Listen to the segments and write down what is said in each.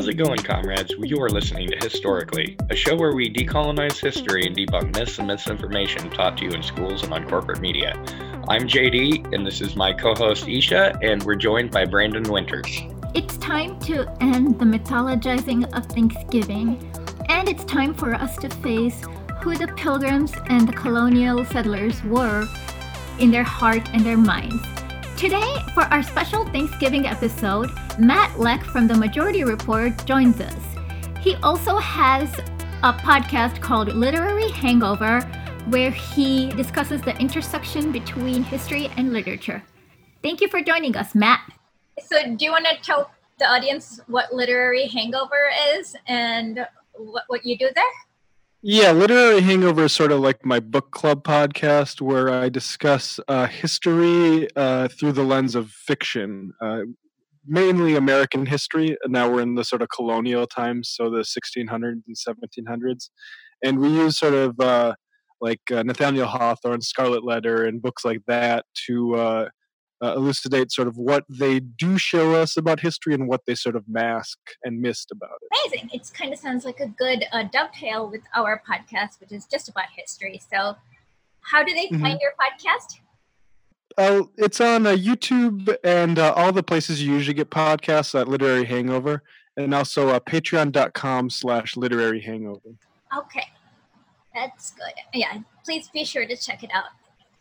How's it going, comrades? You're listening to Historically, a show where we decolonize history and debunk myths and misinformation taught to you in schools and on corporate media. I'm JD, and this is my co host Esha, and we're joined by Brandon Winters. It's time to end the mythologizing of Thanksgiving, and it's time for us to face who the pilgrims and the colonial settlers were in their heart and their minds. Today, for our special Thanksgiving episode, Matt Lech from the Majority Report joins us. He also has a podcast called Literary Hangover, where he discusses the intersection between history and literature. Thank you for joining us, Matt. So, do you want to tell the audience what Literary Hangover is and what, what you do there? Yeah, Literary Hangover is sort of like my book club podcast where I discuss uh, history uh, through the lens of fiction, uh, mainly American history. and Now we're in the sort of colonial times, so the 1600s and 1700s. And we use sort of uh, like uh, Nathaniel Hawthorne, Scarlet Letter, and books like that to uh, uh, elucidate sort of what they do show us about history and what they sort of mask and missed about it. Amazing. It kind of sounds like a good uh, dovetail with our podcast, which is just about history. So, how do they mm-hmm. find your podcast? Uh, it's on uh, YouTube and uh, all the places you usually get podcasts at Literary Hangover, and also uh, patreon.com slash literary hangover. Okay, that's good. Yeah, please be sure to check it out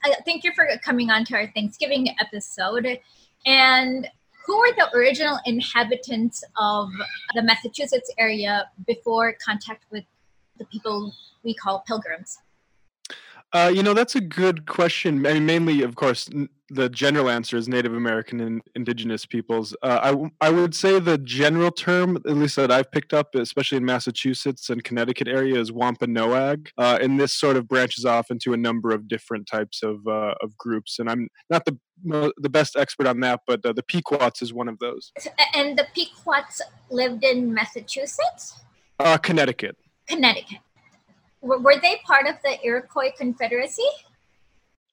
uh, thank you for coming on to our Thanksgiving episode. And who were the original inhabitants of the Massachusetts area before contact with the people we call pilgrims? Uh, you know, that's a good question. I mean, mainly, of course, n- the general answer is Native American and indigenous peoples. Uh, I, w- I would say the general term, at least that I've picked up, especially in Massachusetts and Connecticut area, is Wampanoag. Uh, and this sort of branches off into a number of different types of, uh, of groups. And I'm not the the best expert on that, but uh, the Pequots is one of those. And the Pequots lived in Massachusetts? Uh, Connecticut. Connecticut were they part of the Iroquois Confederacy?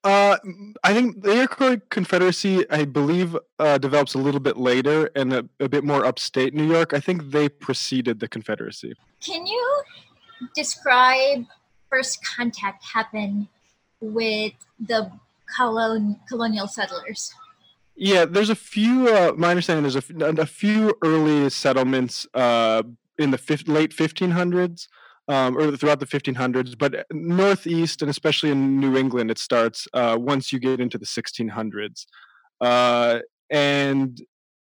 Uh, I think the Iroquois Confederacy, I believe, uh, develops a little bit later and a, a, bit more upstate New York. I think they preceded the Confederacy. Can you describe first contact happen with the colon, colonial settlers? Yeah, there's a few. Uh, my understanding there's a, a few early settlements uh, in the late 1500s um, or throughout the 1500s, but Northeast and especially in New England, it starts uh, once you get into the 1600s. Uh, and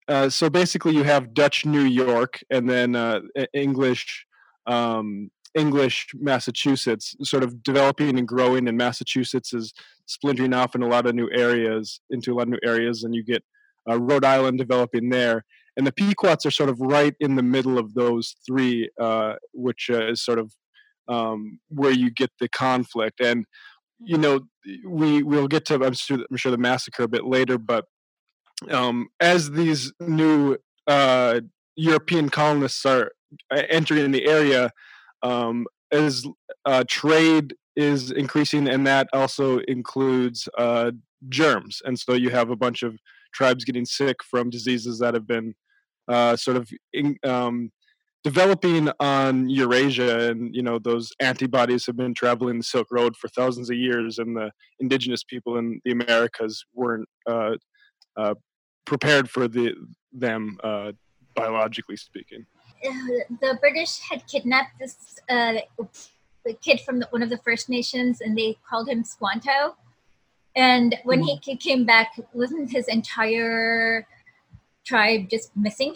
uh, so basically, you have Dutch New York and then uh, English. Um, English Massachusetts, sort of developing and growing, and Massachusetts is splintering off in a lot of new areas, into a lot of new areas, and you get uh, Rhode Island developing there and the Pequots are sort of right in the middle of those three, uh, which uh, is sort of um, where you get the conflict. And you know, we we'll get to I'm sure, I'm sure the massacre a bit later, but um, as these new uh, European colonists are uh, entering the area, um, as uh, trade is increasing, and that also includes uh, germs, and so you have a bunch of tribes getting sick from diseases that have been uh, sort of in, um, developing on Eurasia, and you know those antibodies have been traveling the Silk Road for thousands of years, and the indigenous people in the Americas weren't uh, uh, prepared for the them uh, biologically speaking. Uh, the British had kidnapped this uh, kid from the, one of the First Nations, and they called him Squanto. And when mm-hmm. he came back, wasn't his entire tribe just missing.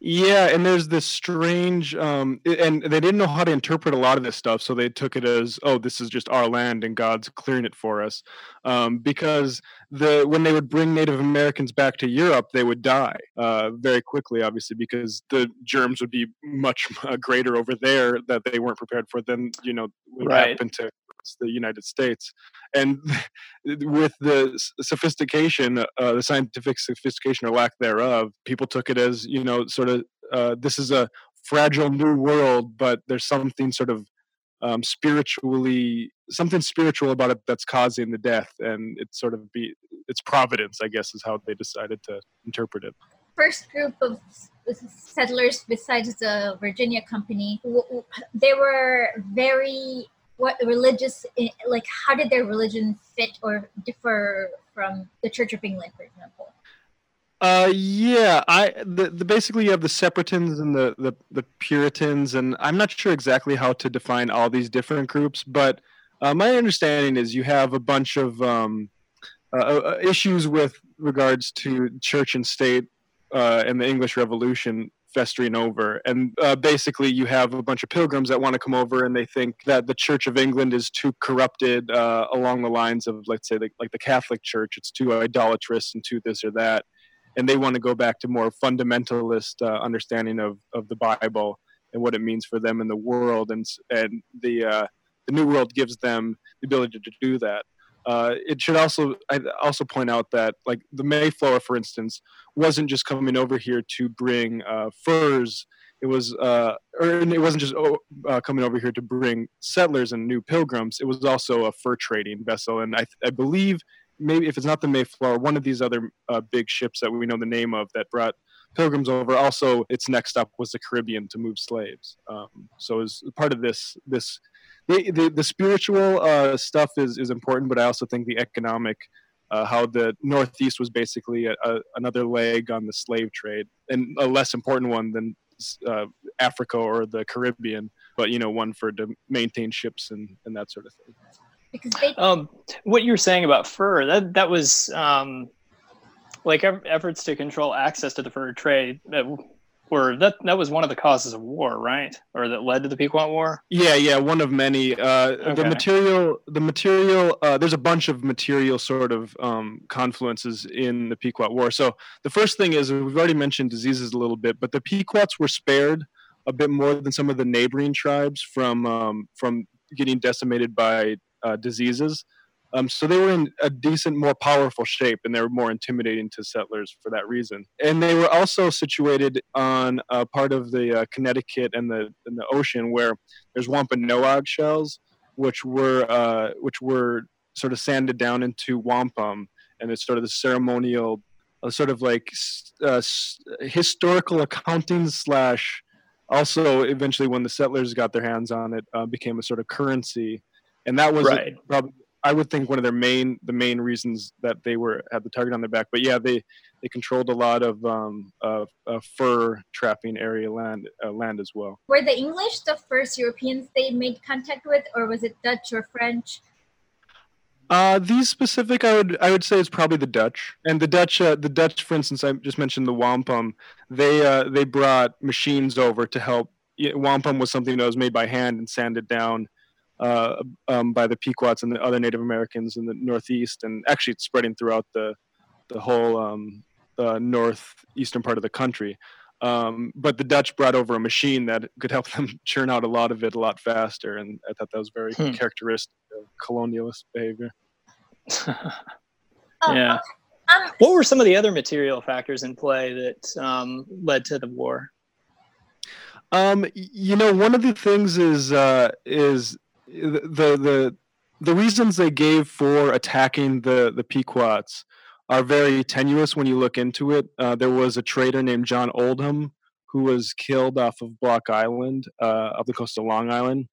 Yeah, and there's this strange, um, and they didn't know how to interpret a lot of this stuff, so they took it as, oh, this is just our land and God's clearing it for us. Um, because the when they would bring Native Americans back to Europe, they would die uh, very quickly, obviously, because the germs would be much uh, greater over there that they weren't prepared for than you know would right. happen to the United States. And with the sophistication, uh, the scientific sophistication or lack thereof, people took it as, you know, sort of uh, this is a fragile new world, but there's something sort of um, spiritually something spiritual about it that's causing the death and it's sort of be it's providence i guess is how they decided to interpret it first group of settlers besides the Virginia Company, they were very what religious like how did their religion fit or differ from the Church of England, for example? Uh, yeah, I the, the basically you have the Separations and the, the the Puritans, and I'm not sure exactly how to define all these different groups, but uh, my understanding is you have a bunch of um, uh, uh issues with regards to church and state uh, and the English Revolution festering over. And uh, basically, you have a bunch of pilgrims that want to come over, and they think that the Church of England is too corrupted uh, along the lines of, let's say, the, like the Catholic Church. It's too idolatrous and too this or that. And they want to go back to more fundamentalist uh, understanding of, of the Bible and what it means for them in the world. And, and the, uh, the New World gives them the ability to do that. Uh, it should also I also point out that like the Mayflower, for instance, wasn't just coming over here to bring uh, furs. It was, uh, or it wasn't just oh, uh, coming over here to bring settlers and new pilgrims. It was also a fur trading vessel, and I, I believe maybe if it's not the Mayflower, one of these other uh, big ships that we know the name of that brought pilgrims over. Also, its next stop was the Caribbean to move slaves. Um, so as part of this this the the, the spiritual uh, stuff is is important, but I also think the economic. Uh, how the Northeast was basically a, a, another leg on the slave trade, and a less important one than uh, Africa or the Caribbean, but you know, one for to maintain ships and, and that sort of thing. Um, what you were saying about fur that that was um, like efforts to control access to the fur trade that were that that was one of the causes of war, right? Or that led to the Pequot War? Yeah, yeah, one of many. Uh, okay. The material, the material. Uh, there's a bunch of material sort of um, confluences in the Pequot War. So the first thing is we've already mentioned diseases a little bit, but the Pequots were spared a bit more than some of the neighboring tribes from um, from getting decimated by uh, diseases. Um, so they were in a decent, more powerful shape, and they were more intimidating to settlers for that reason. And they were also situated on a part of the uh, Connecticut and the and the ocean where there's Wampanoag shells, which were uh, which were sort of sanded down into wampum, and it's sort of the ceremonial, uh, sort of like uh, historical accounting slash. Also, eventually, when the settlers got their hands on it, uh, became a sort of currency, and that was right. probably I would think one of their main the main reasons that they were had the target on their back. But yeah, they they controlled a lot of um, uh, uh, fur trapping area land uh, land as well. Were the English the first Europeans they made contact with, or was it Dutch or French? Uh, these specific, I would I would say it's probably the Dutch. And the Dutch, uh, the Dutch, for instance, I just mentioned the wampum. They uh, they brought machines over to help. Wampum was something that was made by hand and sanded down uh, um, by the Pequots and the other Native Americans in the Northeast, and actually it's spreading throughout the the whole um, the northeastern part of the country. Um, but the Dutch brought over a machine that could help them churn out a lot of it a lot faster, and I thought that was very hmm. characteristic of colonialist behavior. Oh, yeah. Um, what were some of the other material factors in play that um, led to the war? Um, you know, one of the things is uh, is the the the reasons they gave for attacking the the Pequots are very tenuous when you look into it. Uh, there was a trader named John Oldham who was killed off of Block Island, uh, off the coast of Long Island,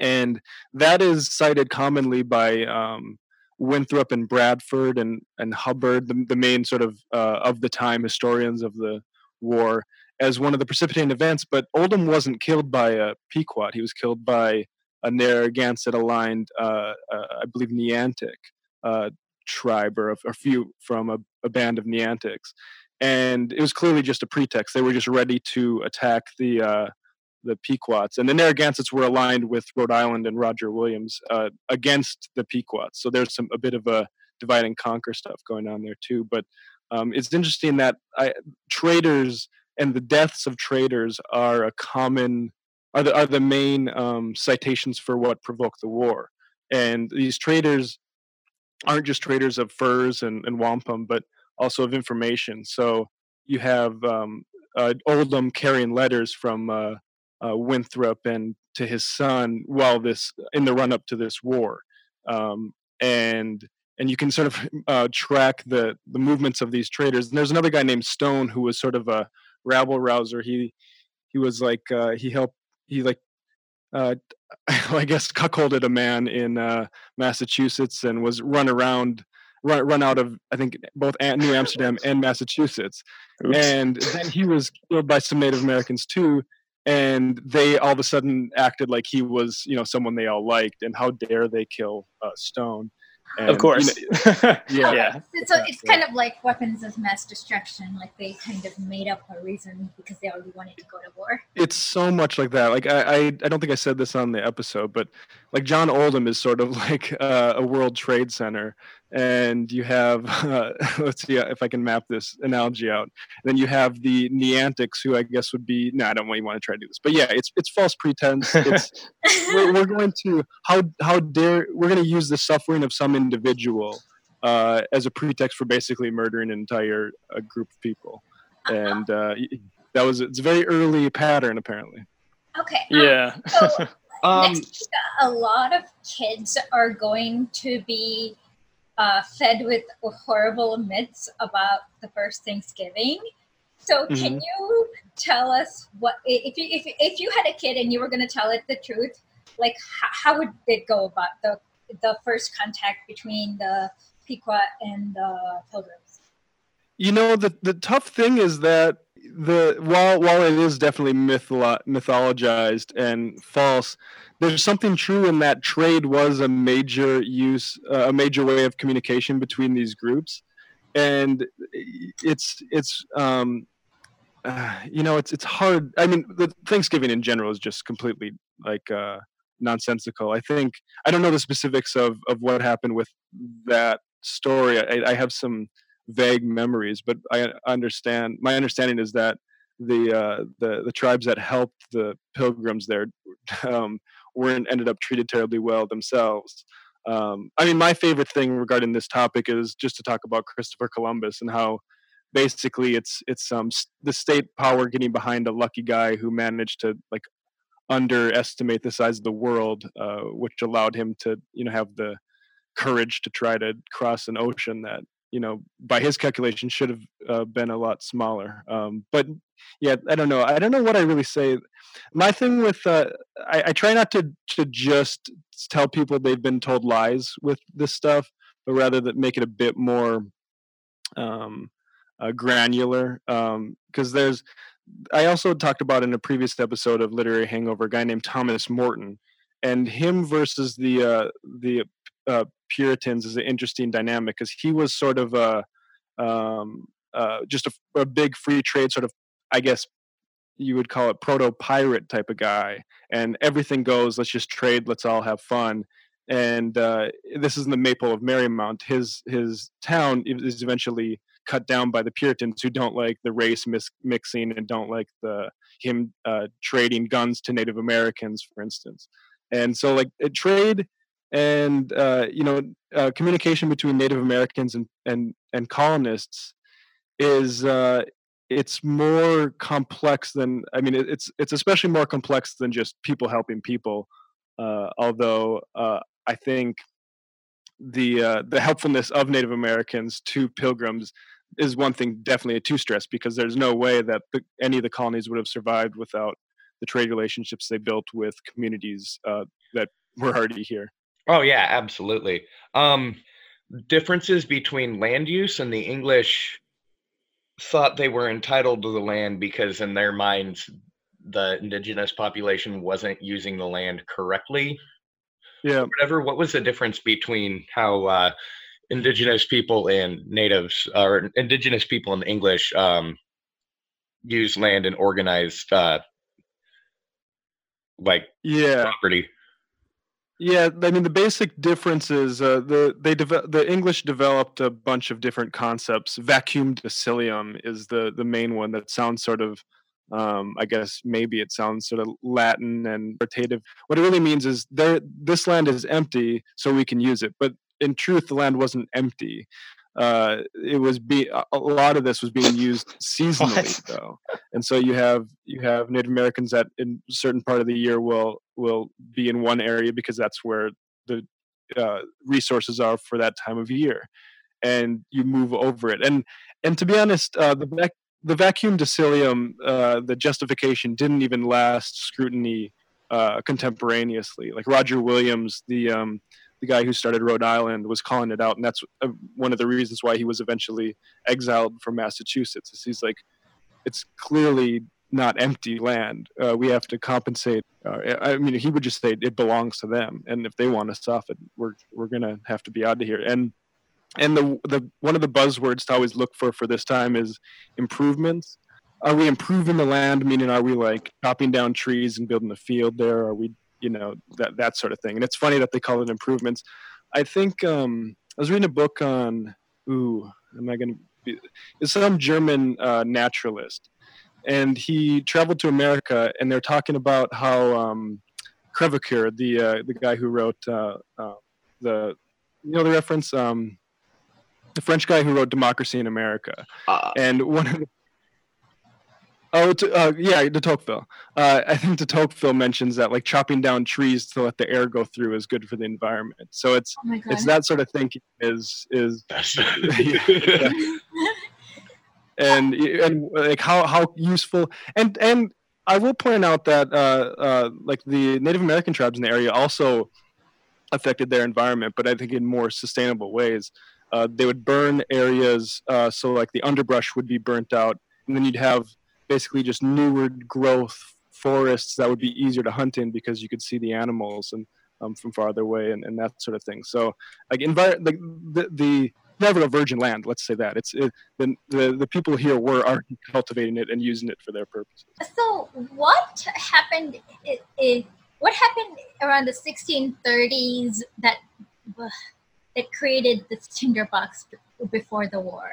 and that is cited commonly by um, Winthrop and Bradford and and Hubbard, the, the main sort of uh, of the time historians of the war, as one of the precipitating events. But Oldham wasn't killed by a Pequot; he was killed by a Narragansett aligned, uh, uh, I believe, Niantic uh, tribe or a, a few from a, a, band of Niantics. And it was clearly just a pretext. They were just ready to attack the uh, the Pequots, and the Narragansetts were aligned with Rhode Island and Roger Williams uh, against the Pequots. So there's some a bit of a divide and conquer stuff going on there too. But um, it's interesting that I, traders and the deaths of traders are a common are the are the main um, citations for what provoked the war. And these traders aren't just traders of furs and, and wampum, but also of information. So you have um, uh, Oldham carrying letters from uh, uh, Winthrop and to his son while this in the run up to this war, um, and and you can sort of uh, track the the movements of these traders. And there's another guy named Stone who was sort of a rabble rouser. He he was like uh, he helped he like uh, I guess cuckolded a man in uh, Massachusetts and was run around run, run out of I think both New Amsterdam and Massachusetts. Oops. And then he was killed by some Native Americans too. And they all of a sudden acted like he was, you know, someone they all liked. And how dare they kill uh, Stone? And, of course. You know, yeah. yeah. So it's kind of like weapons of mass destruction. Like they kind of made up a reason because they already wanted to go to war. It's so much like that. Like I, I, I don't think I said this on the episode, but like John Oldham is sort of like uh, a World Trade Center and you have uh, let's see if I can map this analogy out. then you have the Niantics, who I guess would be no, I don't really want to try to do this, but yeah, it's it's false pretense. It's we're, we're, going to how how dare we're going to use the suffering of some individual uh, as a pretext for basically murdering an entire uh, group of people, and uh, that was it's a very early pattern apparently. Okay. Um, yeah. So um, next week, a lot of kids are going to be uh, fed with horrible myths about the first Thanksgiving. So, mm-hmm. can you tell us what if you if, if you had a kid and you were going to tell it the truth, like how, how would it go about the the first contact between the Pequot and the Pilgrims? You know, the the tough thing is that the while while it is definitely mytholo- mythologized and false, there's something true in that trade was a major use, uh, a major way of communication between these groups, and it's it's um, uh, you know it's it's hard. I mean, the Thanksgiving in general is just completely like uh, nonsensical. I think I don't know the specifics of of what happened with that story. I, I have some vague memories, but I understand. My understanding is that the uh, the the tribes that helped the pilgrims there um, weren't ended up treated terribly well themselves. Um, I mean, my favorite thing regarding this topic is just to talk about Christopher Columbus and how basically it's it's um the state power getting behind a lucky guy who managed to like underestimate the size of the world, uh, which allowed him to you know have the courage to try to cross an ocean that you know by his calculation should have uh, been a lot smaller. Um, but yeah, I don't know. I don't know what I really say. My thing with uh, I, I try not to to just tell people they've been told lies with this stuff, but rather that make it a bit more um, uh, granular. Because um, there's, I also talked about in a previous episode of Literary Hangover a guy named Thomas Morton, and him versus the uh, the uh, Puritans is an interesting dynamic because he was sort of a um, uh, just a, a, big free trade sort of I guess you would call it proto pirate type of guy, and everything goes. Let's just trade. Let's all have fun. And uh, this is in the Maypole of Merrymount. His his town is eventually cut down by the Puritans, who don't like the race mis- mixing and don't like the him uh, trading guns to Native Americans, for instance. And so, like trade and uh, you know uh, communication between Native Americans and and and colonists is uh, it's more complex than I mean it's it's especially more complex than just people helping people. Uh, although uh, I think the uh, the helpfulness of Native Americans to pilgrims is one thing definitely a two stress because there's no way that the, any of the colonies would have survived without the trade relationships they built with communities uh, that were already here. Oh yeah, absolutely. Um, differences between land use and the English thought they were entitled to the land because in their minds the indigenous population wasn't using the land correctly. Yeah. Whatever what was the difference between how uh, indigenous people and natives or indigenous people in english um, use land and organized uh, like yeah. property yeah, I mean the basic difference is uh, the they de- the English developed a bunch of different concepts. Vacuum domicilium is the the main one that sounds sort of um, I guess maybe it sounds sort of Latin and rotative. What it really means is there this land is empty, so we can use it. But in truth, the land wasn't empty uh, it was be a lot of this was being used seasonally though, and so you have you have Native Americans that in certain part of the year will will be in one area because that's where the uh, resources are for that time of year, and you move over it. And and to be honest, uh, the vac- the vacuum domicilium, uh, the justification didn't even last scrutiny uh, contemporaneously. Like Roger Williams, the um, the guy who started Rhode Island, was calling it out, and that's uh, one of the reasons why he was eventually exiled from Massachusetts. Is he's like, it's clearly not empty land. Uh, we have to compensate. Uh, I mean, he would just say it belongs to them, and if they want us off it, we're we're gonna have to be out of here. And and the the one of the buzzwords to always look for for this time is improvements. Are we improving the land? Meaning, are we like chopping down trees and building a field there? Are we, you know, that that sort of thing? And it's funny that they call it improvements. I think um, I was reading a book on. Ooh, am I going to be? It's some German uh, naturalist, and he traveled to America, and they're talking about how um, the uh, the guy who wrote uh, uh, the, you know, the reference, um, the French guy who wrote Democracy in America, Uh, and one of the Oh, t- uh, yeah, de Tocqueville. Uh, I think de Tocqueville mentions that like chopping down trees to let the air go through is good for the environment. So it's Oh it's that sort of thinking is is that's- and and like how how useful and and I will point out that uh, uh, like the Native American tribes in the area also affected their environment, but I think in more sustainable ways. Uh, they would burn areas, uh, so like the underbrush would be burnt out, and then you'd have basically just newer growth forests that would be easier to hunt in because you could see the animals and um, from farther away and, and that sort of thing. So like envir- the, the never a virgin land. Let's say that it's it, the, the the people here were already cultivating it and using it for their purposes. So, what happened? i i what happened around the 1630s that that created this tinderbox before the war?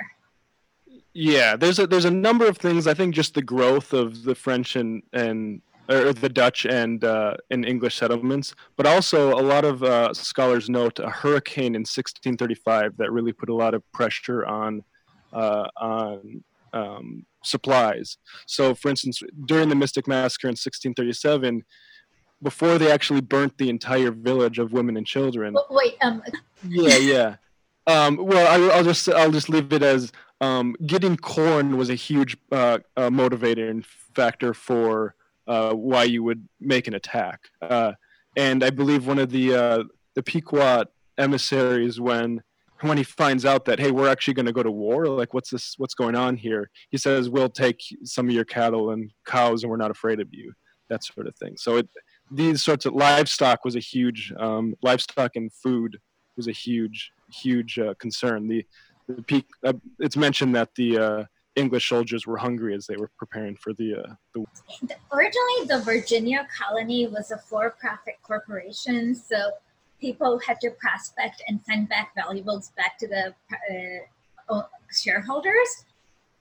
Yeah, there's a there's a number of things. I think just the growth of the French and and or the Dutch and uh, and English settlements, but also a lot of uh, scholars note a hurricane in 1635 that really put a lot of pressure on uh, on um, supplies. So, for instance, during the Mystic Massacre in 1637, before they actually burnt the entire village of women and children, Wait, um, yeah, yeah. Um, well, I, I'll just I'll just leave it as um, getting corn was a huge uh, uh, motivating factor for uh, why you would make an attack. Uh, and I believe one of the uh, the Pequot emissaries when when he finds out that hey we're actually going to go to war like what's this what's going on here? He says we'll take some of your cattle and cows and we're not afraid of you that sort of thing. So it, these sorts of livestock was a huge um, livestock and food was a huge huge uh, concern. The, the peak uh, it's mentioned that the uh, english soldiers were hungry as they were preparing for the uh, the originally the Virginia colony was a for-profit corporation, so people had to prospect and send back valuables back to the uh, shareholders.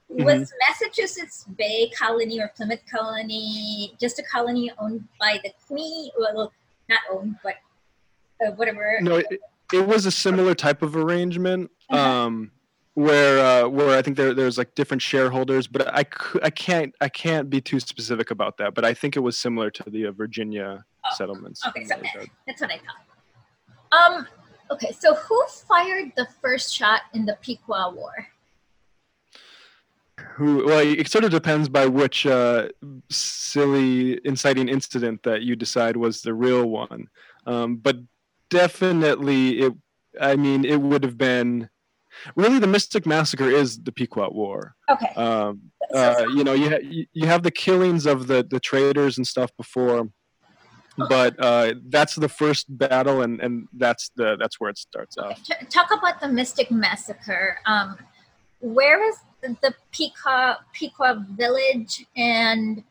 Was Massachusetts Bay Colony or Plymouth Colony just a colony owned by the Queen? Well, not owned, but uh, whatever. no it, it was a similar type of arrangement. Um, where uh, where I think there there's like different shareholders, but I, I can't I can't be too specific about that. But I think it was similar to the uh, Virginia Oh, settlements. okay, so- that. That's what I thought. Um. Okay, so who fired the first shot in the Pequot War? Who? Well, it sort of depends by which uh, silly inciting incident that you decide was the real one. Um, but definitely, it. I mean, it would have been. Really, the Mystic Massacre is the Pequot War. Okay. Um, uh, you know, you, ha- you have the killings of the the traders and stuff before, but uh, that's the first battle, and and that's the that's where it starts off. T- talk about the Mystic Massacre. Um, where is the, the Pequot, Pequot village? And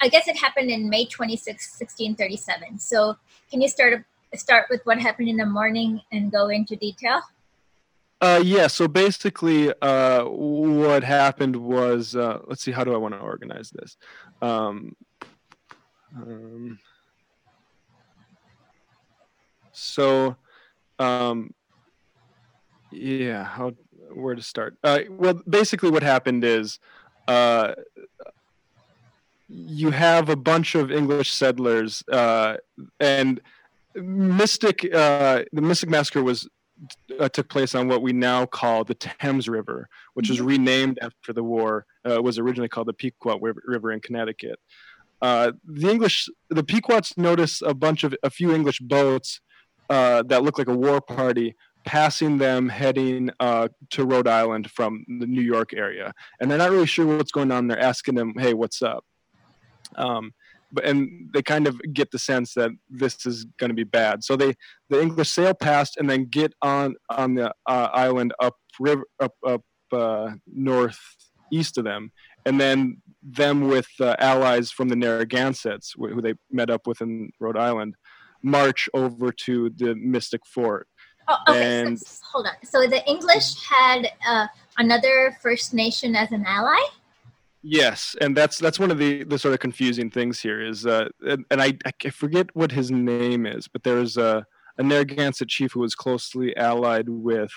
I guess it happened in May 26, 1637. So can you start start with what happened in the morning and go into detail? Uh, yeah. So basically, uh, what happened was, uh, let's see, how do I want to organize this? Um, um, so, um, yeah, how where to start? Uh, well, basically, what happened is, uh, you have a bunch of English settlers, and Mystic, the Mystic Massacre was uh, took place on what we now call the Thames River, which was renamed after the war. Uh, it was originally called the Pequot River in Connecticut. Uh, the English, the Pequots notice a bunch of a few English boats uh, that look like a war party passing them heading uh, to Rhode Island from the New York area, and they're not really sure what's going on. They're asking them, "Hey, what's up?" Um, but and they kind of get the sense that this is going to be bad. So they the English sail past and then get on on the uh, island up river up up uh, northeast of them, and then them with uh, allies from the Narragansetts, who they met up with in Rhode Island, march over to the Mystic Fort. Oh, okay. And, so, hold on. So the English had uh, another First Nation as an ally. Yes, and that's that's one of the the sort of confusing things here is, uh, and, and I, I forget what his name is, but there was a a Narragansett chief who was closely allied with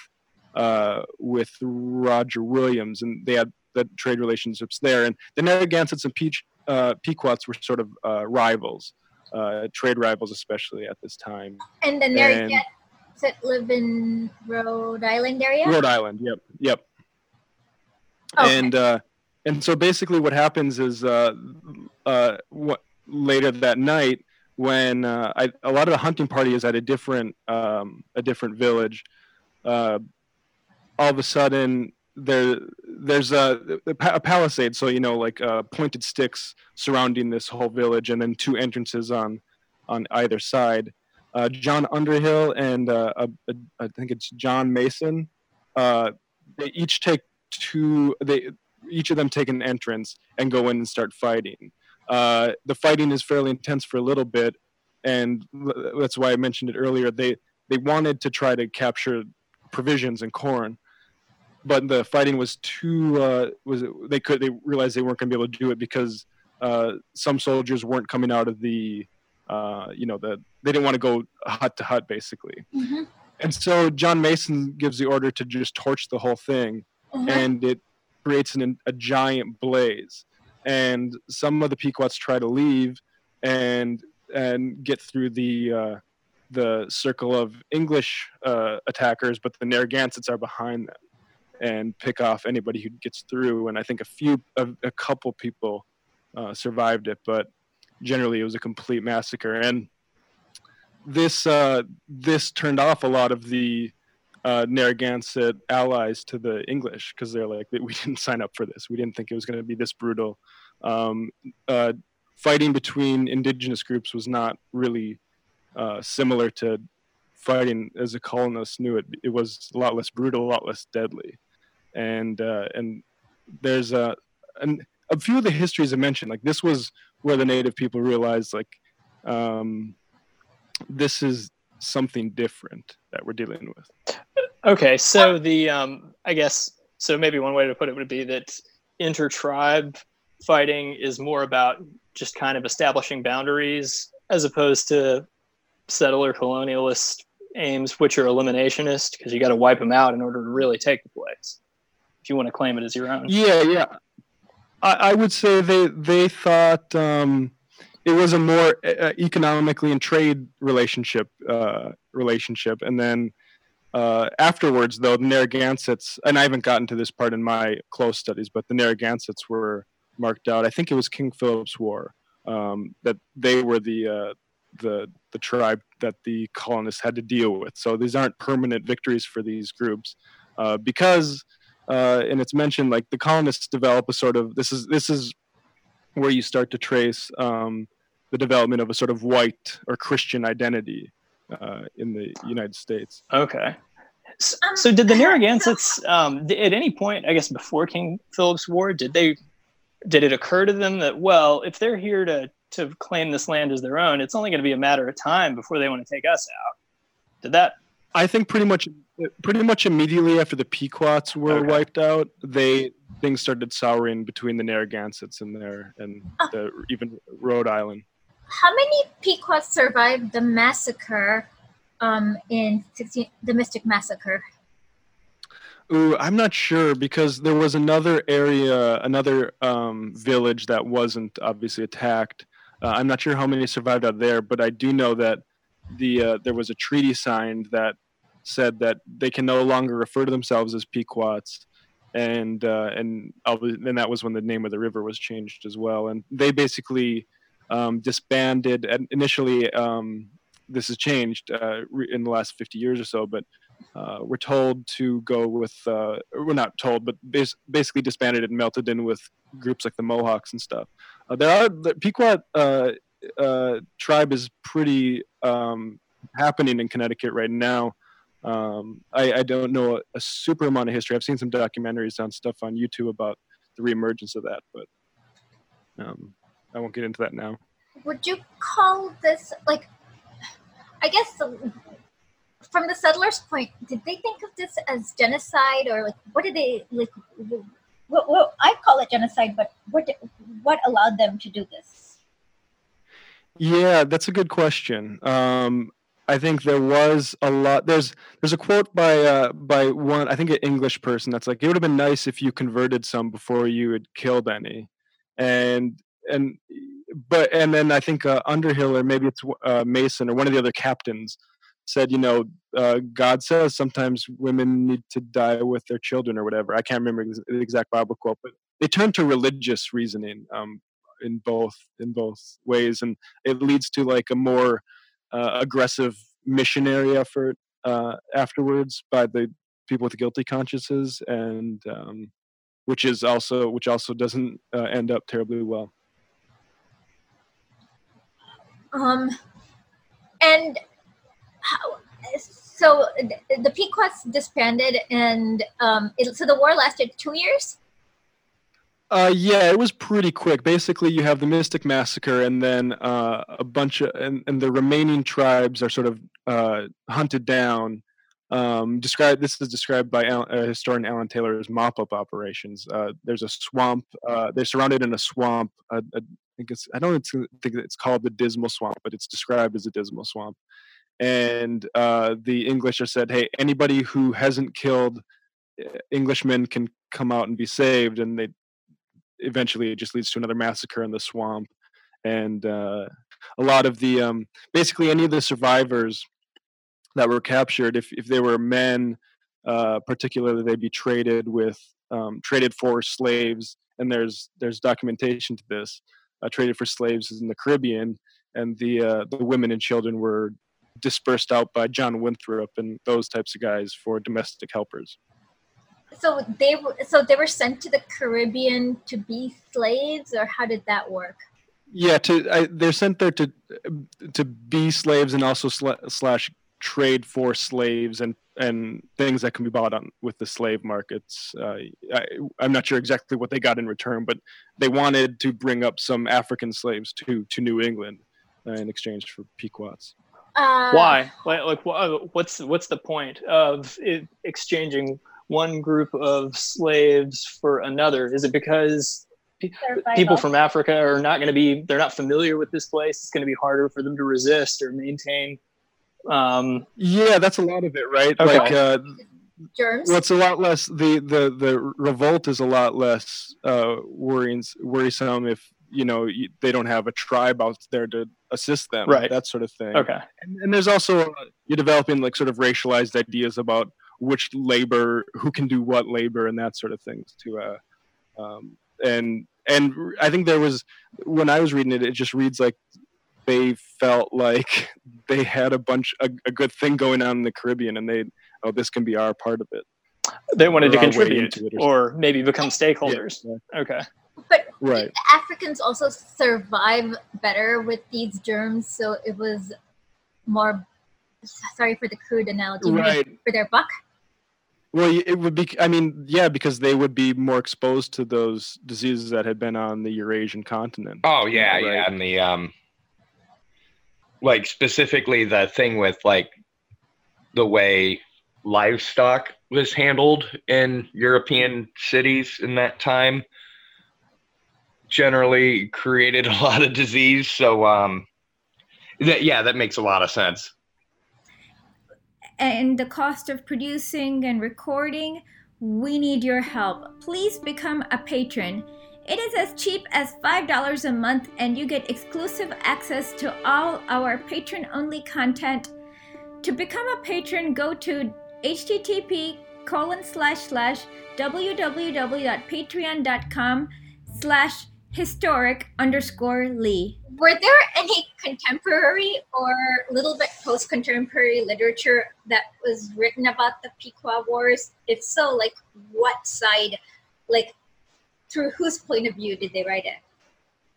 uh, with Roger Williams, and they had the trade relationships there. And the Narragansetts and Peach, uh, Pequots were sort of uh, rivals, uh, trade rivals, especially at this time. And the Narragansetts live in Rhode Island area. Rhode Island, yep, yep. Okay. And uh, and so basically what happens is uh, uh, what, later that night when uh, I, a lot of the hunting party is at a different um, a different village uh, all of a sudden there there's a, a, palisade. So you know like uh, pointed sticks surrounding this whole village and then two entrances on on either side. Uh, john underhill and a, a, I think it's john mason they each take two they each of them take an entrance and go in and start fighting. Uh, the fighting is fairly intense for a little bit, and that's why I mentioned it earlier. They they wanted to try to capture provisions and corn, but the fighting was too uh, was they could they realized they weren't going to be able to do it because uh, some soldiers weren't coming out of the uh, you know the they didn't want to go hut to hut basically. Mm-hmm. And so John Mason gives the order to just torch the whole thing, mm-hmm. and it creates an, a giant blaze. And some of the Pequots try to leave and and get through the uh, the circle of English uh, attackers, but the Narragansetts are behind them and pick off anybody who gets through. And I think a few, a, a couple people uh, survived it, but generally it was a complete massacre. And this uh, this turned off a lot of the uh, Narragansett allies to the English because they're like, we didn't sign up for this. We didn't think it was going to be this brutal. Um, uh, fighting between indigenous groups was not really uh, similar to fighting as the colonists knew it. It was a lot less brutal, a lot less deadly. And uh, and there's a and a few of the histories I mentioned, like this was where the native people realized like um, this is something different that we're dealing with. Okay, so the um, I guess so. Maybe one way to put it would be that inter-tribe fighting is more about just kind of establishing boundaries as opposed to settler colonialist aims, which are eliminationist because you got to wipe them out in order to really take the place. If you want to claim it as your own. Yeah, yeah. I, I would say they they thought. Um, it was a more uh, economically and trade relationship uh, relationship, and then uh, afterwards, though, the Narragansetts, and I haven't gotten to this part in my close studies, but the Narragansetts were marked out. I think it was King Philip's War um, that they were the uh, the the tribe that the colonists had to deal with. So these aren't permanent victories for these groups uh, because, uh, and it's mentioned like the colonists develop a sort of this is this is where you start to trace um, the development of a sort of white or Christian identity uh, in the United States. Okay. So, um, so did the Narragansetts um, at any point, I guess, before King Philip's War, did they did it occur to them that well, if they're here to to claim this land as their own, it's only going to be a matter of time before they want to take us out? Did that? I think pretty much pretty much immediately after the Pequots were okay. wiped out, they things started souring between the Narragansetts and there and oh. the, even Rhode Island how many Pequots survived the massacre um, in 16, the Mystic Massacre? Ooh, I'm not sure because there was another area, another um, village that wasn't obviously attacked. Uh, I'm not sure how many survived out there, but I do know that the uh, there was a treaty signed that said that they can no longer refer to themselves as Pequots, and uh, and and that was when the name of the river was changed as well. And they basically um, disbanded. And initially, um, this has changed uh, in the last 50 years or so, but uh, we're told to go with. Uh, we're not told, but bas- basically disbanded and melted in with groups like the Mohawks and stuff. Uh, there are the Pequot uh, uh, tribe is pretty um, happening in Connecticut right now. Um, I, I, don't know a, a, super amount of history. I've seen some documentaries on stuff on YouTube about the reemergence of that, but um, I won't get into that now. Would you call this like? I guess from the settlers' point, did they think of this as genocide or like what did they like? Well, well I call it genocide, but what what allowed them to do this? Yeah, that's a good question. Um, I think there was a lot. There's there's a quote by uh, by one I think an English person that's like it would have been nice if you converted some before you had killed any, and and but and then I think uh, Underhill or maybe it's uh, Mason or one of the other captains said you know uh, God says sometimes women need to die with their children or whatever. I can't remember the exact Bible quote, but they turn to religious reasoning um, in both in both ways, and it leads to like a more uh, aggressive missionary effort uh, afterwards by the people with guilty consciences, and um, which is also which also doesn't uh, end up terribly well. Um, and how, so the, the Pequots disbanded, and um, it, so the war lasted two years. Uh, yeah, it was pretty quick. Basically, you have the Mystic Massacre, and then uh, a bunch of, and, and the remaining tribes are sort of uh, hunted down. Um, described. This is described by uh, historian Alan Taylor as mop-up operations. Uh, there's a swamp. Uh, they're surrounded in a swamp. I think it's. I don't think it's called the Dismal Swamp, but it's described as a Dismal Swamp. And the English are said, "Hey, anybody who hasn't killed Englishmen can come out and be saved." And they eventually it just leads to another massacre in the swamp and uh, a lot of the um, basically any of the survivors that were captured if, if they were men uh, particularly they'd be traded with um, traded for slaves and there's there's documentation to this uh, traded for slaves in the caribbean and the uh, the women and children were dispersed out by john winthrop and those types of guys for domestic helpers so they so they were sent to the Caribbean to be slaves, or how did that work? Yeah, to I, they're sent there to to be slaves and also sl- slash trade for slaves and and things that can be bought on with the slave markets. Uh, I, am not sure exactly what they got in return, but they wanted to bring up some African slaves to to New England uh, in exchange for Pequots. Uh, Why? Like, what's what's the point of exchanging one group of slaves for another? Is it because people from Africa are not going to be they're not familiar with this place? It's going to be harder for them to resist or maintain. Um, yeah, that's a lot of it, right? Okay. Like. Uh, Germs. Well, it's a lot less. The the the revolt is a lot less uh, worrying, worrisome if you know they don't have a tribe out there to assist them, right? That sort of thing. Okay. And, and there's also you're developing like sort of racialized ideas about which labor, who can do what labor, and that sort of things. To uh, um, and and I think there was when I was reading it, it just reads like they felt like they had a bunch a, a good thing going on in the Caribbean, and they oh this can be our part of it. They wanted to contribute, or, or, maybe become stakeholders. Yeah, Okay. But right. Africans also survive better with these germs, so it was more. Sorry for the crude analogy, right. for their buck. Well, it would be. I mean, yeah, because they would be more exposed to those diseases that had been on the Eurasian continent. Oh yeah, right? yeah, and the um, like specifically the thing with like the way livestock was handled in European cities in that time generally created a lot of disease. So um, that yeah, that makes a lot of sense and the cost of producing and recording, we need your help. Please become a patron. It is as cheap as $5 a month, and you get exclusive access to all our patron only content. To become a patron, go to http colon slash slash www.patreon.com slash historic underscore Lee. Were there any contemporary or little bit post contemporary literature that was written about the Pequot Wars? If so, like what side, like through whose point of view did they write it?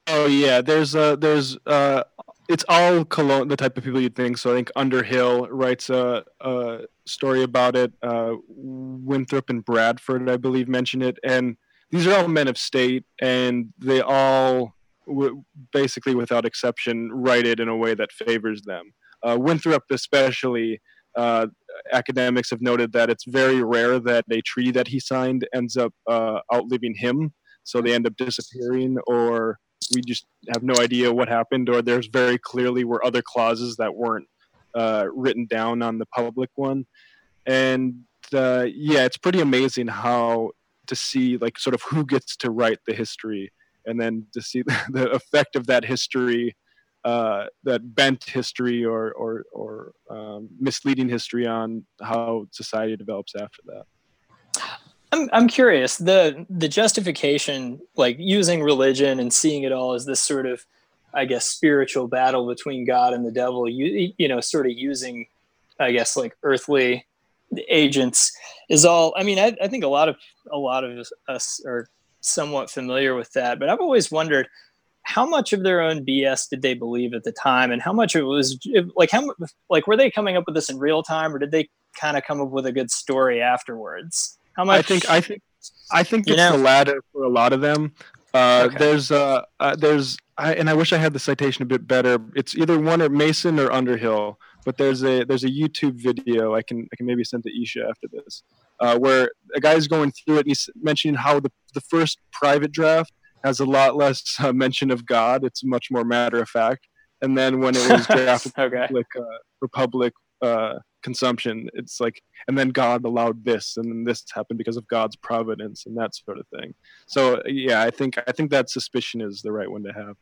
Oh yeah, there's uh there's uh it's all Cologne, the type of people you'd think. So I think Underhill writes a, a story about it. Uh, Winthrop and Bradford, I believe, mention it, and these are all men of state, and they all, w- basically without exception, write it in a way that favors them. Uh, Winthrop, especially, uh, academics have noted that it's very rare that a treaty that he signed ends up uh, outliving him, so they end up disappearing, or we just have no idea what happened, or there's very clearly were other clauses that weren't uh, written down on the public one, and uh, yeah, it's pretty amazing how to see like sort of who gets to write the history and then to see the effect of that history uh, that bent history or or, or um, misleading history on how society develops after that I'm, I'm curious the the justification like using religion and seeing it all as this sort of i guess spiritual battle between god and the devil you you know sort of using i guess like earthly agents is all i mean I, I think a lot of a lot of us are somewhat familiar with that but i've always wondered how much of their own bs did they believe at the time and how much it was like how like were they coming up with this in real time or did they kind of come up with a good story afterwards how much i think i think i think it's know? the latter for a lot of them uh, okay. there's uh, uh there's I, and i wish i had the citation a bit better it's either one or mason or underhill but there's a there's a YouTube video I can I can maybe send to Esha after this, uh, where a guy's going through it and he's mentioning how the the first private draft has a lot less uh, mention of God. It's much more matter of fact. And then when it was drafted okay. Republic, uh, Republic uh, consumption, it's like, and then God allowed this, and then this happened because of God's providence and that sort of thing. So yeah, I think I think that suspicion is the right one to have.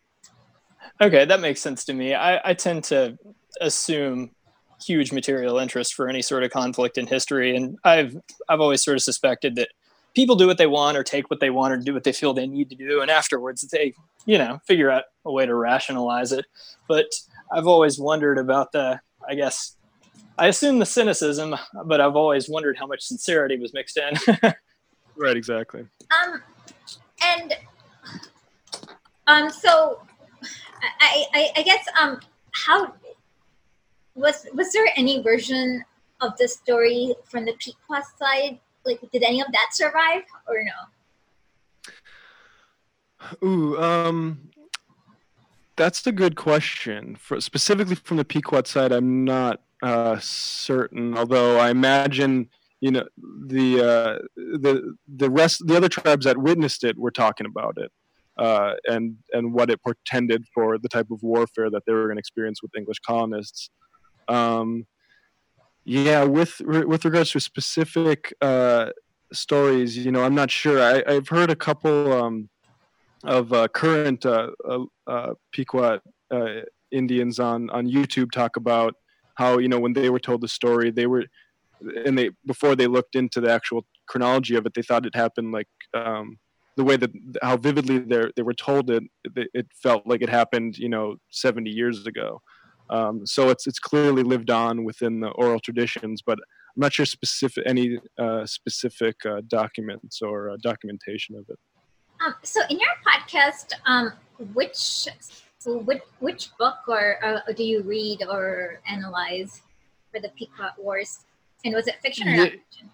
Okay, that makes sense to me. I, I tend to assume huge material interest for any sort of conflict in history. And I've I've always sort of suspected that people do what they want or take what they want or do what they feel they need to do, and afterwards they you know figure out a way to rationalize it. But I've always wondered about the I guess I assume the cynicism, but I've always wondered how much sincerity was mixed in. right, exactly. Um, and um, so I, I, I guess um, how was was there any version of the story from the Pequot side? Like, did any of that survive or no? Ooh, um, that's a good question. For specifically from the Pequot side, I'm not uh, certain. Although I imagine, you know, the uh, the the rest, the other tribes that witnessed it were talking about it. Uh, and and what it portended for the type of warfare that they were going to experience with English colonists. Um, yeah, with with regards to specific uh, stories, you know, I'm not sure. I, have heard a couple um, of uh, current uh, uh, Pequot Indians on on YouTube talk about how you know when they were told the story, they were and they before they looked into the actual chronology of it, they thought it happened like um, the way that how vividly they they were told it. It felt like it happened, you know, 70 years ago. Um, so it's it's clearly lived on within the oral traditions, but I'm not sure specific any uh, specific uh, documents or uh, documentation of it. Um, so in your podcast, um, which which which book or uh, do you read or analyze for the Pequot Wars? And was it fiction or yeah. not fiction?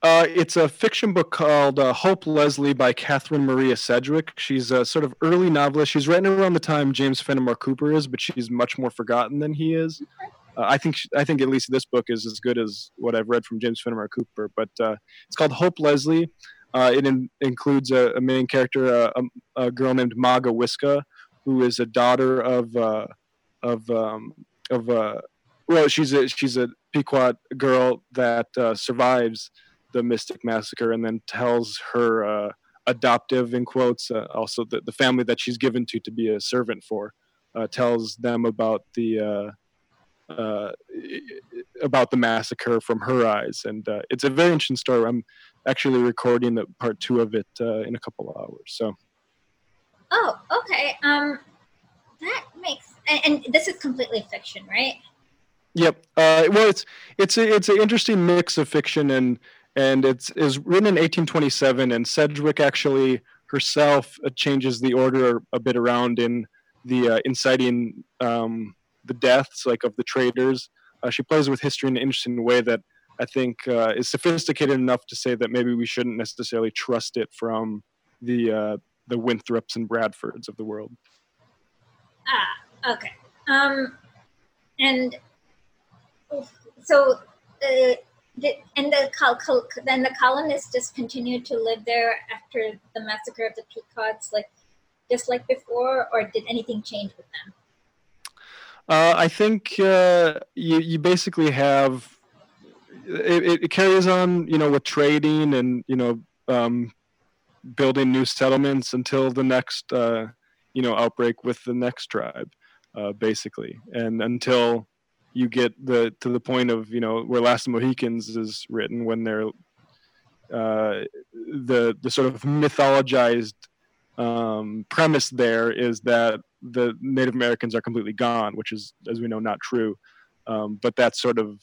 Uh, it's a fiction book called uh, Hope Leslie by Catherine Maria Sedgwick. She's a sort of early novelist. She's written around the time James Fenimore Cooper is, but she's much more forgotten than he is. Uh, I think I think at least this book is as good as what I've read from James Fenimore Cooper. But uh, it's called Hope Leslie. Uh, it in, includes a, a, main character, uh, a, a, girl named Magawisca, who is a daughter of of um, of well, she's a she's a Pequot girl that survives the Mystic Massacre and then tells her uh, adoptive in quotes, uh, also the, the family that she's given to to be a servant for, uh, tells them about the uh, uh, about the massacre from her eyes, and uh, it's a very interesting story. I'm actually recording the part two of it uh, in a couple of hours. So. Oh, okay. Um, that makes and, and this is completely fiction, right? Yep. Uh, well, it's it's a, it's an interesting mix of fiction and and it's is written in 1827, and Sedgwick actually herself uh, changes the order a bit around in the uh, inciting um, the deaths like of the traders. Uh, she plays with history in an interesting way that I think uh, is sophisticated enough to say that maybe we shouldn't necessarily trust it from the uh, the Winthrops and Bradfords of the world. Ah, okay. Um, and so, uh, the, and the col- then the colonists just continued to live there after the massacre of the Pequots, like just like before, or did anything change with them? Uh, I think uh, you you basically have it, it, carries on, you know, with trading and you know um, building new settlements until the next uh, you know outbreak with the next tribe, uh, basically, and until you get the to the point of you know where Last of Mohicans is written when they're uh, the the sort of mythologized um, premise there is that the Native Americans are completely gone, which is, as we know, not true. Um, but that's sort of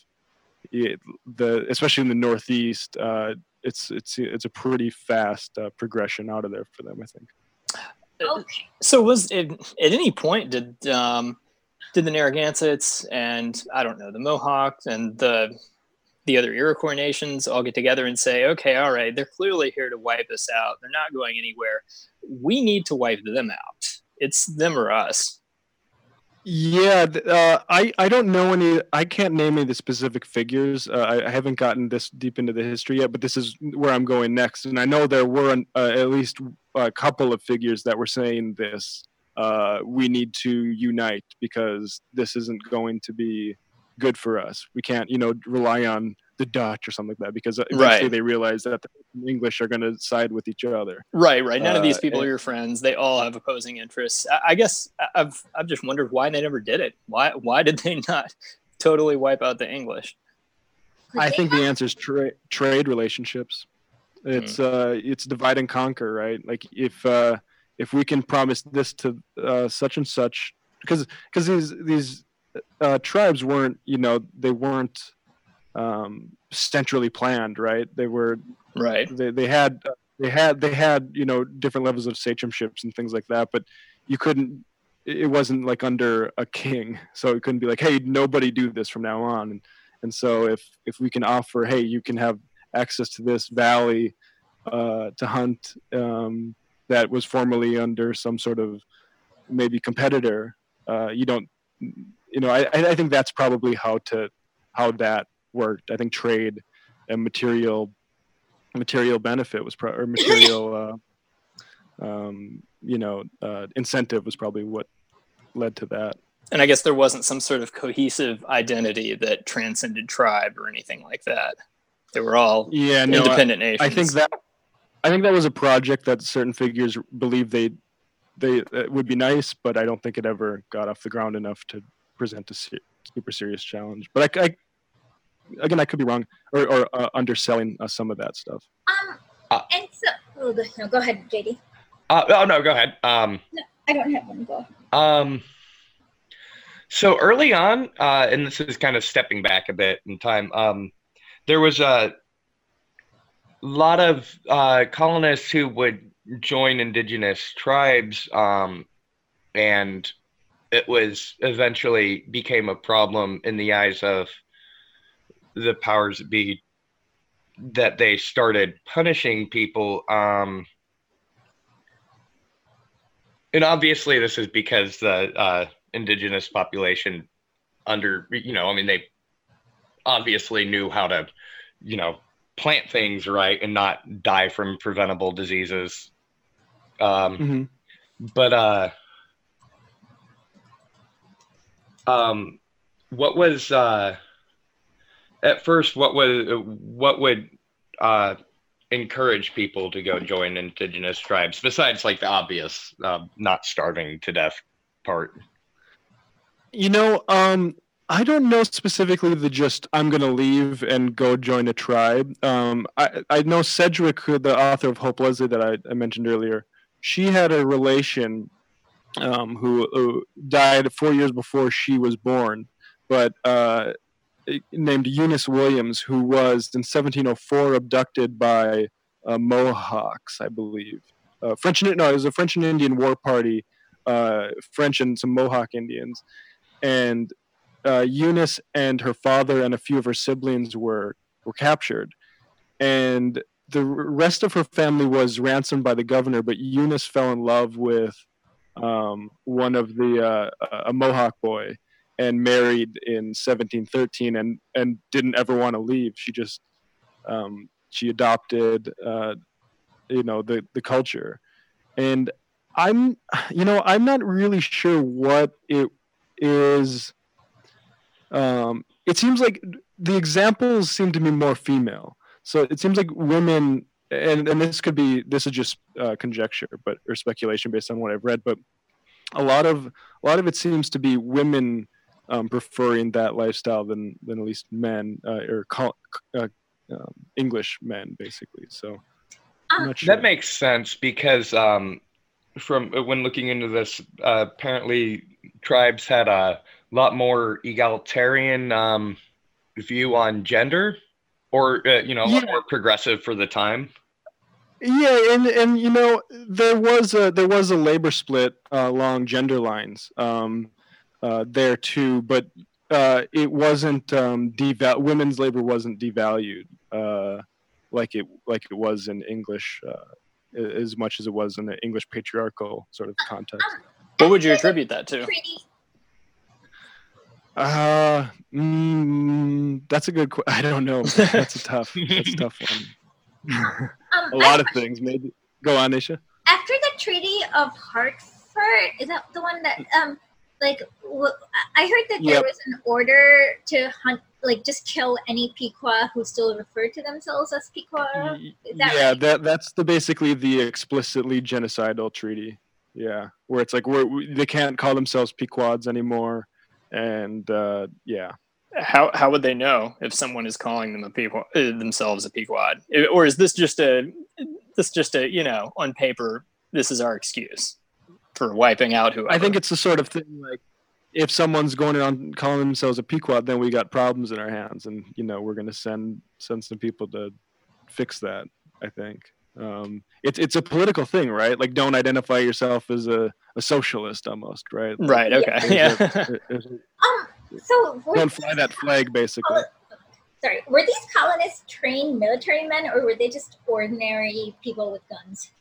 it, the especially in the Northeast, uh, it's it's it's a pretty fast uh, progression out of there for them, I think. Okay. So was it at any point did um, did the Narragansetts and I don't know the Mohawks and the the other Iroquois nations all get together and say, okay, all right, they're clearly here to wipe us out. They're not going anywhere. We need to wipe them out. It's them or us. Yeah, uh, I I don't know any. I can't name any of the specific figures. Uh, I, I, haven't gotten this deep into the history yet, but this is where I'm going next. And I know there were an, uh, at least a couple of figures that were saying this. Uh, we need to unite because this isn't going to be good for us. We can't, you know, rely on the Dutch or something like that because eventually right. they realize that the English are going to side with each other. Right, right. None uh, of these uh, people and, are your friends. They all have opposing interests. I, I, guess I've I've just wondered why they never did it. Why why did they not totally wipe out the English? I think the answer is tra- trade relationships. It's hmm. uh it's divide and conquer, right? Like if uh if we can promise this to uh, such and such because because these these uh, tribes weren't you know they weren't um, centrally planned, right? They were right. They, they had they had they had you know different levels of sachemships and things like that, but you couldn't. It wasn't like under a king, so it couldn't be like, hey, nobody do this from now on. And, and so if if we can offer, hey, you can have access to this valley uh, to hunt um, that was formerly under some sort of maybe competitor, uh, you don't. You know, I, I think that's probably how to how that worked. I think trade and material material benefit was pro- or material uh, um, you know uh, incentive was probably what led to that. And I guess there wasn't some sort of cohesive identity that transcended tribe or anything like that. They were all yeah, independent no, I, nations. I think that I think that was a project that certain figures believed they they would be nice, but I don't think it ever got off the ground enough to present a super serious challenge. But I, I again, I could be wrong or, or uh, underselling uh, some of that stuff. Um, uh, and so, oh, no, go ahead, JD. Uh, oh no, go ahead. Um, no, I don't have one. Go. Um, so early on, uh, and this is kind of stepping back a bit in time. Um, there was a lot of uh, colonists who would join indigenous tribes, um, and it was eventually became a problem in the eyes of the powers that be that they started punishing people. Um, and obviously, this is because the uh, indigenous population, under you know, I mean, they obviously knew how to, you know, plant things right and not die from preventable diseases. Um, mm-hmm. But uh, um, what was uh, at first what was what would uh, encourage people to go join indigenous tribes besides like the obvious uh, not starving to death part? You know, um, I don't know specifically the just I'm going to leave and go join a tribe. Um, I, I know Sedgwick, the author of Hope Leslie that I, I mentioned earlier, she had a relation um, who, who, died four years before she was born, but uh, named Eunice Williams, who was in 1704 abducted by uh, Mohawks, I believe. Uh, French, no, it was a French and Indian war party, uh, French and some Mohawk Indians, and uh, Eunice and her father and a few of her siblings were were captured, and the rest of her family was ransomed by the governor. But Eunice fell in love with um, one of the uh, a Mohawk boy and married in 1713 and and didn't ever want to leave. She just um, she adopted uh, you know the the culture, and I'm you know I'm not really sure what it is um, it seems like the examples seem to be more female. So it seems like women, and, and this could be this is just uh, conjecture, but or speculation based on what I've read, but a lot of a lot of it seems to be women um, preferring that lifestyle than than at least men uh, or call, uh, um, English men, basically. So uh, sure. that makes sense because um, from when looking into this, uh, apparently tribes had a lot more egalitarian um, view on gender, or uh, you know, a lot more progressive for the time. Yeah, and and you know there was a there was a labor split uh, along gender lines um, uh, there too, but uh, it wasn't um, deval- women's labor wasn't devalued uh, like it like it was in English uh, as much as it was in the English patriarchal sort of context. What would you attribute that to? Uh, mm, that's a good. Qu- I don't know. That's a tough. that's a tough one. um, a lot of things. Maybe go on, Nisha. After the Treaty of Hartford, is that the one that um, like w- I heard that there yep. was an order to hunt, like just kill any Pequot who still refer to themselves as Pequot. That yeah, right? that that's the basically the explicitly genocidal treaty. Yeah, where it's like we're, we, they can't call themselves Pequots anymore and uh, yeah. How how would they know if someone is calling them a Pequot, uh, themselves a Pequot, or is this just a this just a you know on paper this is our excuse for wiping out who? I think it's the sort of thing like if someone's going around calling themselves a Pequot, then we got problems in our hands, and you know we're going to send send some people to fix that. I think um, it's it's a political thing, right? Like, don't identify yourself as a, a socialist, almost, right? Right. Okay. Yeah. A, a, um. So don't fly that flag, basically. Sorry, were these colonists trained military men, or were they just ordinary people with guns?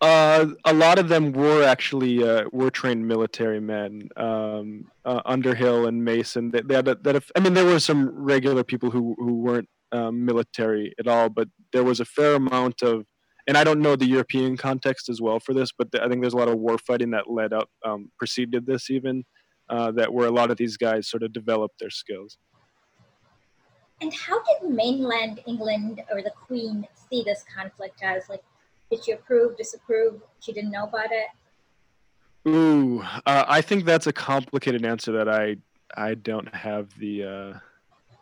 Uh, a lot of them were actually uh, were trained military men. Um, uh, Underhill and Mason. They, they had a, that. I mean, there were some regular people who who weren't um, military at all, but there was a fair amount of and I don't know the European context as well for this, but I think there's a lot of war fighting that led up, um, preceded this even, uh, that where a lot of these guys sort of developed their skills. And how did mainland England or the Queen see this conflict as? Like, did she approve, disapprove? She didn't know about it. Ooh, uh, I think that's a complicated answer that I I don't have the uh,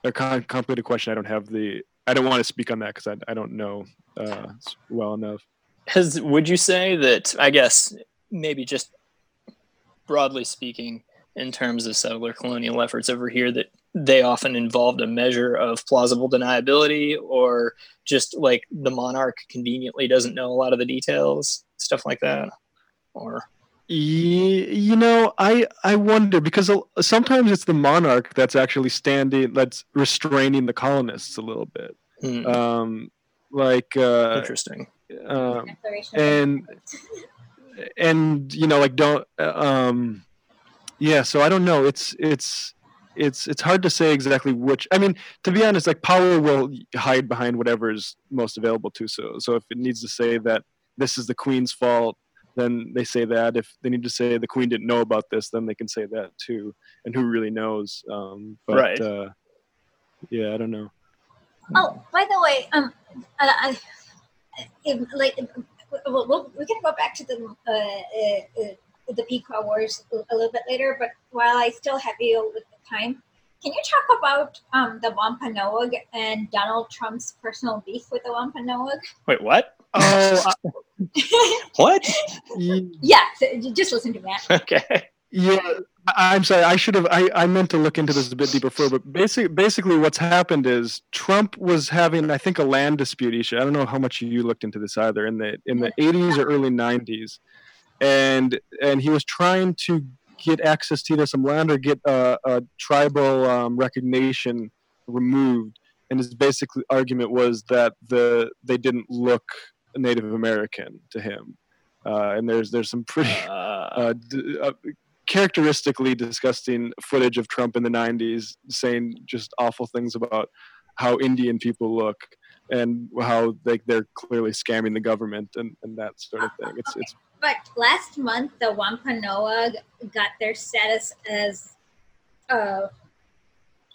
a complicated question. I don't have the I don't want to speak on that because I, I don't know uh, well enough. Has would you say that I guess maybe just broadly speaking in terms of settler colonial efforts over here that they often involved a measure of plausible deniability or just like the monarch conveniently doesn't know a lot of the details stuff like that or you know i i wonder because sometimes it's the monarch that's actually standing that's restraining the colonists a little bit. Hmm. um like uh interesting. um, and and you know like don't um yeah so i don't know it's it's it's it's hard to say exactly which i mean to be honest like power will hide behind whatever is most available to so so if it needs to say that this is the queen's fault then they say that. If they need to say the queen didn't know about this, then they can say that too. And who really knows? Um, but, right. Uh, yeah, I don't know. Oh, by the way, um, I, if, like, we'll, we'll, we can go back to the uh, uh, uh, the Pequot Wars a little bit later. But while I still have you with the time, can you talk about um, the Wampanoag and Donald Trump's personal beef with the Wampanoag? Wait, what? Oh, What? Yeah, just listen to that. Okay. Yeah, I- I'm sorry. I should have. I, I meant to look into this a bit deeper before, but basically, basically, what's happened is Trump was having, I think, a land dispute. issue. I don't know how much you looked into this either in the in the 80s or early 90s, and and he was trying to get access to either some land or get a, a tribal um, recognition removed. And his basic argument was that the they didn't look Native American to him. Uh, and there's there's some pretty Uh, uh, d- uh, characteristically disgusting footage of Trump in the 90s saying just awful things about how Indian people look and how they, they're clearly scamming the government and, and that sort of thing. It's, it's But last month, the Wampanoag got their status as uh,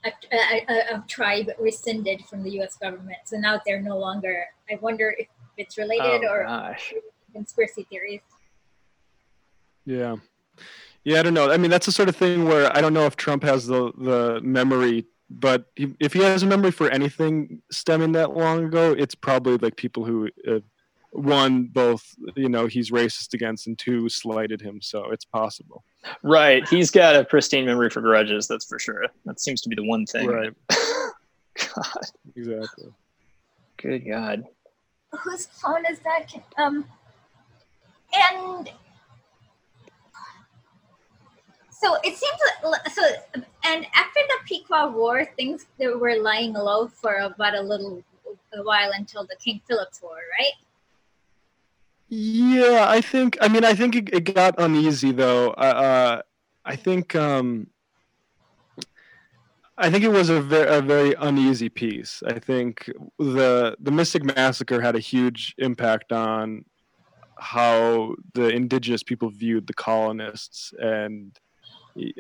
a, a, a, a tribe rescinded from the U.S. government. So now they're no longer. I wonder if it's related oh, or gosh. conspiracy theories. yeah. Yeah, I don't know. I mean, that's the sort of thing where I don't know if Trump has the, the memory, but he, if he has a memory for anything stemming that long ago, it's probably like people who, uh, one, both, you know, he's racist against, and two, slighted him. So it's possible. Right. He's got a pristine memory for grudges, that's for sure. That seems to be the one thing. Right. God. Exactly. Good God. Whose phone is that? Um, and so it seems like so. And after the Pequot War, things were lying low for about a little a while until the King Philip's War, right? Yeah, I think. I mean, I think it, it got uneasy though. Uh, uh, I think. Um, I think it was a very, a very uneasy peace. I think the the Mystic Massacre had a huge impact on how the indigenous people viewed the colonists, and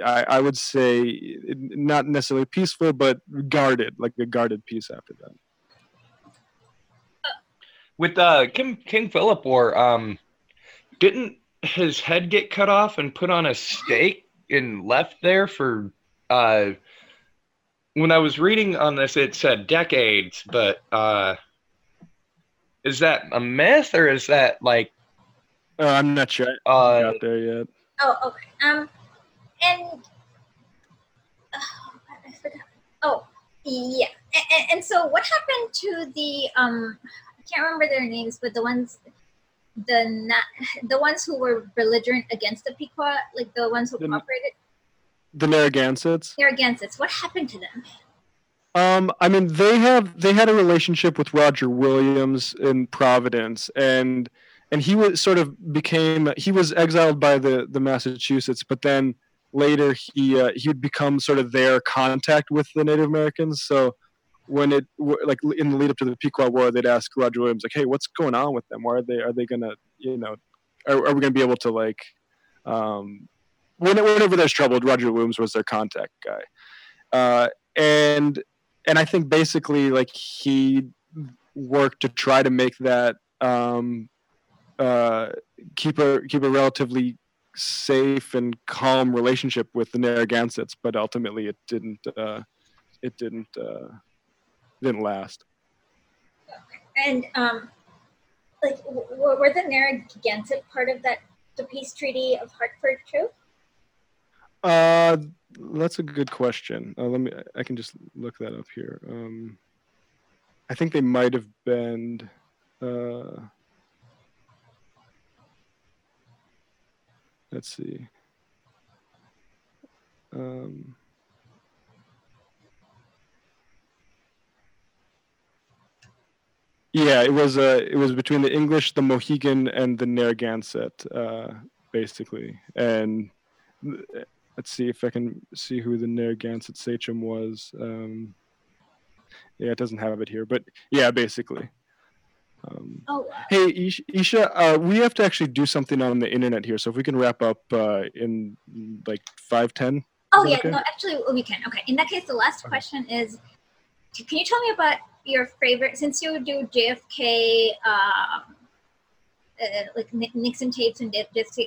I, I would say not necessarily peaceful, but guarded, like a guarded peace after that. With uh, King King Philip War, um, didn't his head get cut off and put on a stake and left there for uh? When I was reading on this, it said decades, but uh, is that a myth or is that like Uh, I'm not sure. I uh? got there yet. Oh, okay. Um, and oh, I forgot. Oh, yeah. And, and so, what happened to the um? I can't remember their names, but the ones, the not the ones who were belligerent against the Pequot, like the ones who The- cooperated. The Narragansetts. It. What happened to them? Um, I mean, they have they had a relationship with Roger Williams in Providence, and and he was sort of became he was exiled by the the Massachusetts, but then later he uh, he would become sort of their contact with the Native Americans. So when it like in the lead up to the Pequot War, they'd ask Roger Williams like, "Hey, what's going on with them? Why are they are they gonna you know are, are we gonna be able to like um, when- whenever there's trouble, Roger Williams was their contact guy." Uh, and and I think basically like he worked to try to make that um, uh, keep a keep a relatively safe and calm relationship with the Narragansetts, but ultimately it didn't uh, it didn't uh, didn't last. And um, like, w- were the Narragansett part of that the peace treaty of Hartford too? Uh, that's a good question. Uh, let me. I can just look that up here. Um, I think they might have been. Uh, let's see. Um, yeah, it was. Uh, it was between the English, the Mohegan, and the Narragansett, uh, basically, and let's see if I can see who the Narragansett sachem was. Um, yeah, it doesn't have it here, but yeah, basically. Um, Oh, hey, Ish- Esha, uh, we have to actually do something on the internet here, so if we can wrap up uh, in like five ten. Oh yeah, okay? no, actually we can. Okay, in that case, the last question is, can you tell me about your favorite since you do JFK, um, uh, like Nixon tapes and just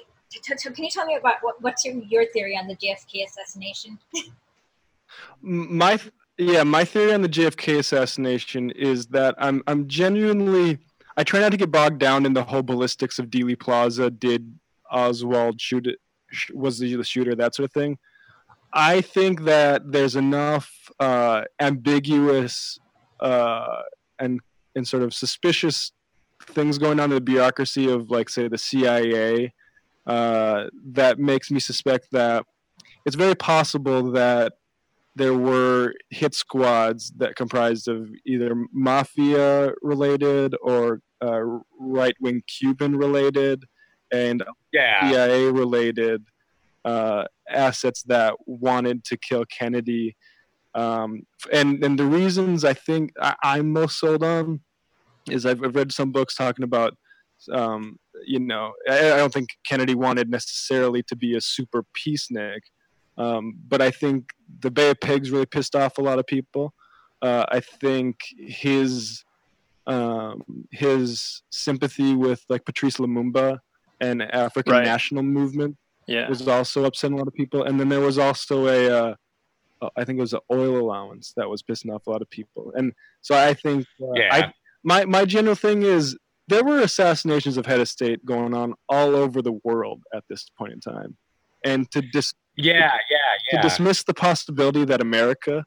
can you tell me about what, what's your your theory on the JFK assassination? My yeah, my theory on the JFK assassination is that I'm I'm genuinely I try not to get bogged down in the whole ballistics of Dealey Plaza. Did Oswald shoot it? Was he the shooter? That sort of thing. I think that there's enough uh, ambiguous uh, and and sort of suspicious things going on in the bureaucracy of like say the CIA uh, that makes me suspect that it's very possible that there were hit squads that comprised of either mafia related or uh, right wing Cuban related and Yeah. CIA related uh, assets that wanted to kill Kennedy. Um, and and the reasons I think I, I'm most sold on is I've, I've read some books talking about um, you know I, I don't think Kennedy wanted necessarily to be a super peacenik, um, but I think the Bay of Pigs really pissed off a lot of people. Uh, I think his um, his sympathy with like Patrice Lumumba and African Right. national movement Yeah. was also upsetting a lot of people. And then there was also a, uh, I think it was an oil allowance that was pissing off a lot of people. And so I think, uh, Yeah. I, my my general thing is there were assassinations of head of state going on all over the world at this point in time, and to dis Yeah, yeah, to dismiss the possibility that America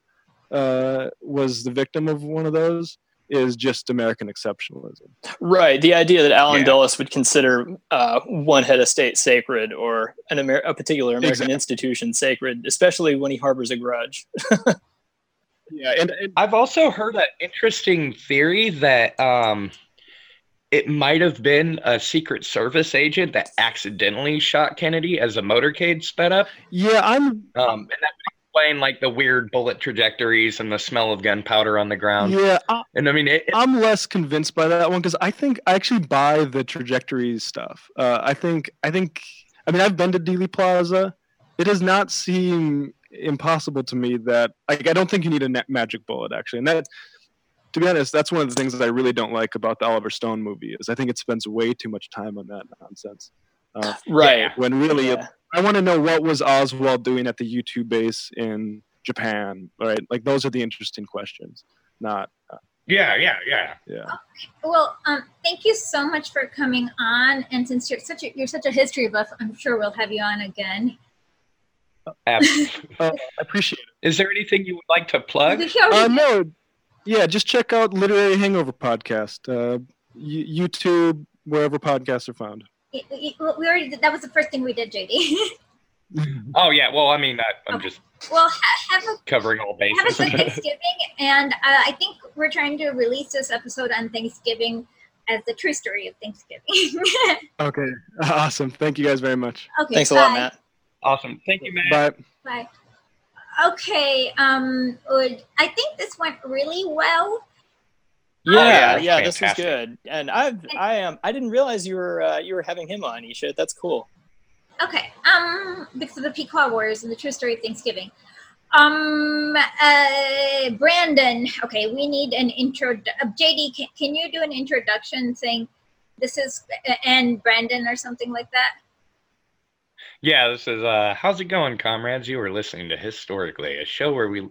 uh, was the victim of one of those is just American exceptionalism. Right. The idea that Alan Yeah. Dulles would consider uh, one head of state sacred or an Amer- a particular American Exactly. institution sacred, especially when he harbors a grudge. Yeah, and, and I've also heard an interesting theory that um, it might have been a Secret Service agent that accidentally shot Kennedy as a motorcade sped up. yeah, I'm Um, and that would explain like the weird bullet trajectories and the smell of gunpowder on the ground. yeah, I, And I mean, it, it- I'm less convinced by that one because I think I actually buy the trajectories stuff. Uh, I think I think I mean I've been to Dealey Plaza. It does not seem impossible to me that like I don't think you need a net magic bullet actually, and that to be honest, that's one of the things that I really don't like about the Oliver Stone movie is I think it spends way too much time on that nonsense. Uh, Right. when really Yeah. I want to know what was Oswald doing at the U2 base in Japan, right? Like those are the interesting questions, not uh, yeah, yeah, yeah. yeah. Well, um, thank you so much for coming on. And since you're such a you're such a history buff, I'm sure we'll have you on again. Absolutely. Uh, I appreciate it. Is there anything you would like to plug? We already Uh, no, yeah, just check out Literary Hangover podcast, uh, y- YouTube, wherever podcasts are found. we we already did, that was the first thing we did, JD. Oh yeah. Well, I mean, I, I'm just well, ha- have a covering all have a bases. good Thanksgiving, and uh, I think we're trying to release this episode on Thanksgiving as the true story of Thanksgiving. Okay, awesome. Thank you guys very much. okay, Thanks a lot. Matt. awesome. Thank you, man. Bye. Bye. Okay, um, would- I think this went really well. Yeah, yeah, yeah, this was good. And I've I am I didn't realize you were uh, you were having him on, Esha. That's cool. Okay, um, because of the Pequot Wars and the true story of Thanksgiving. Um, uh, Brandon. Okay, we need an intro. Uh, JD, can, can you do an introduction saying this is and Brandon or something like that? Yeah, this is uh how's it going, comrades? You are listening to historic.ly, a show where we.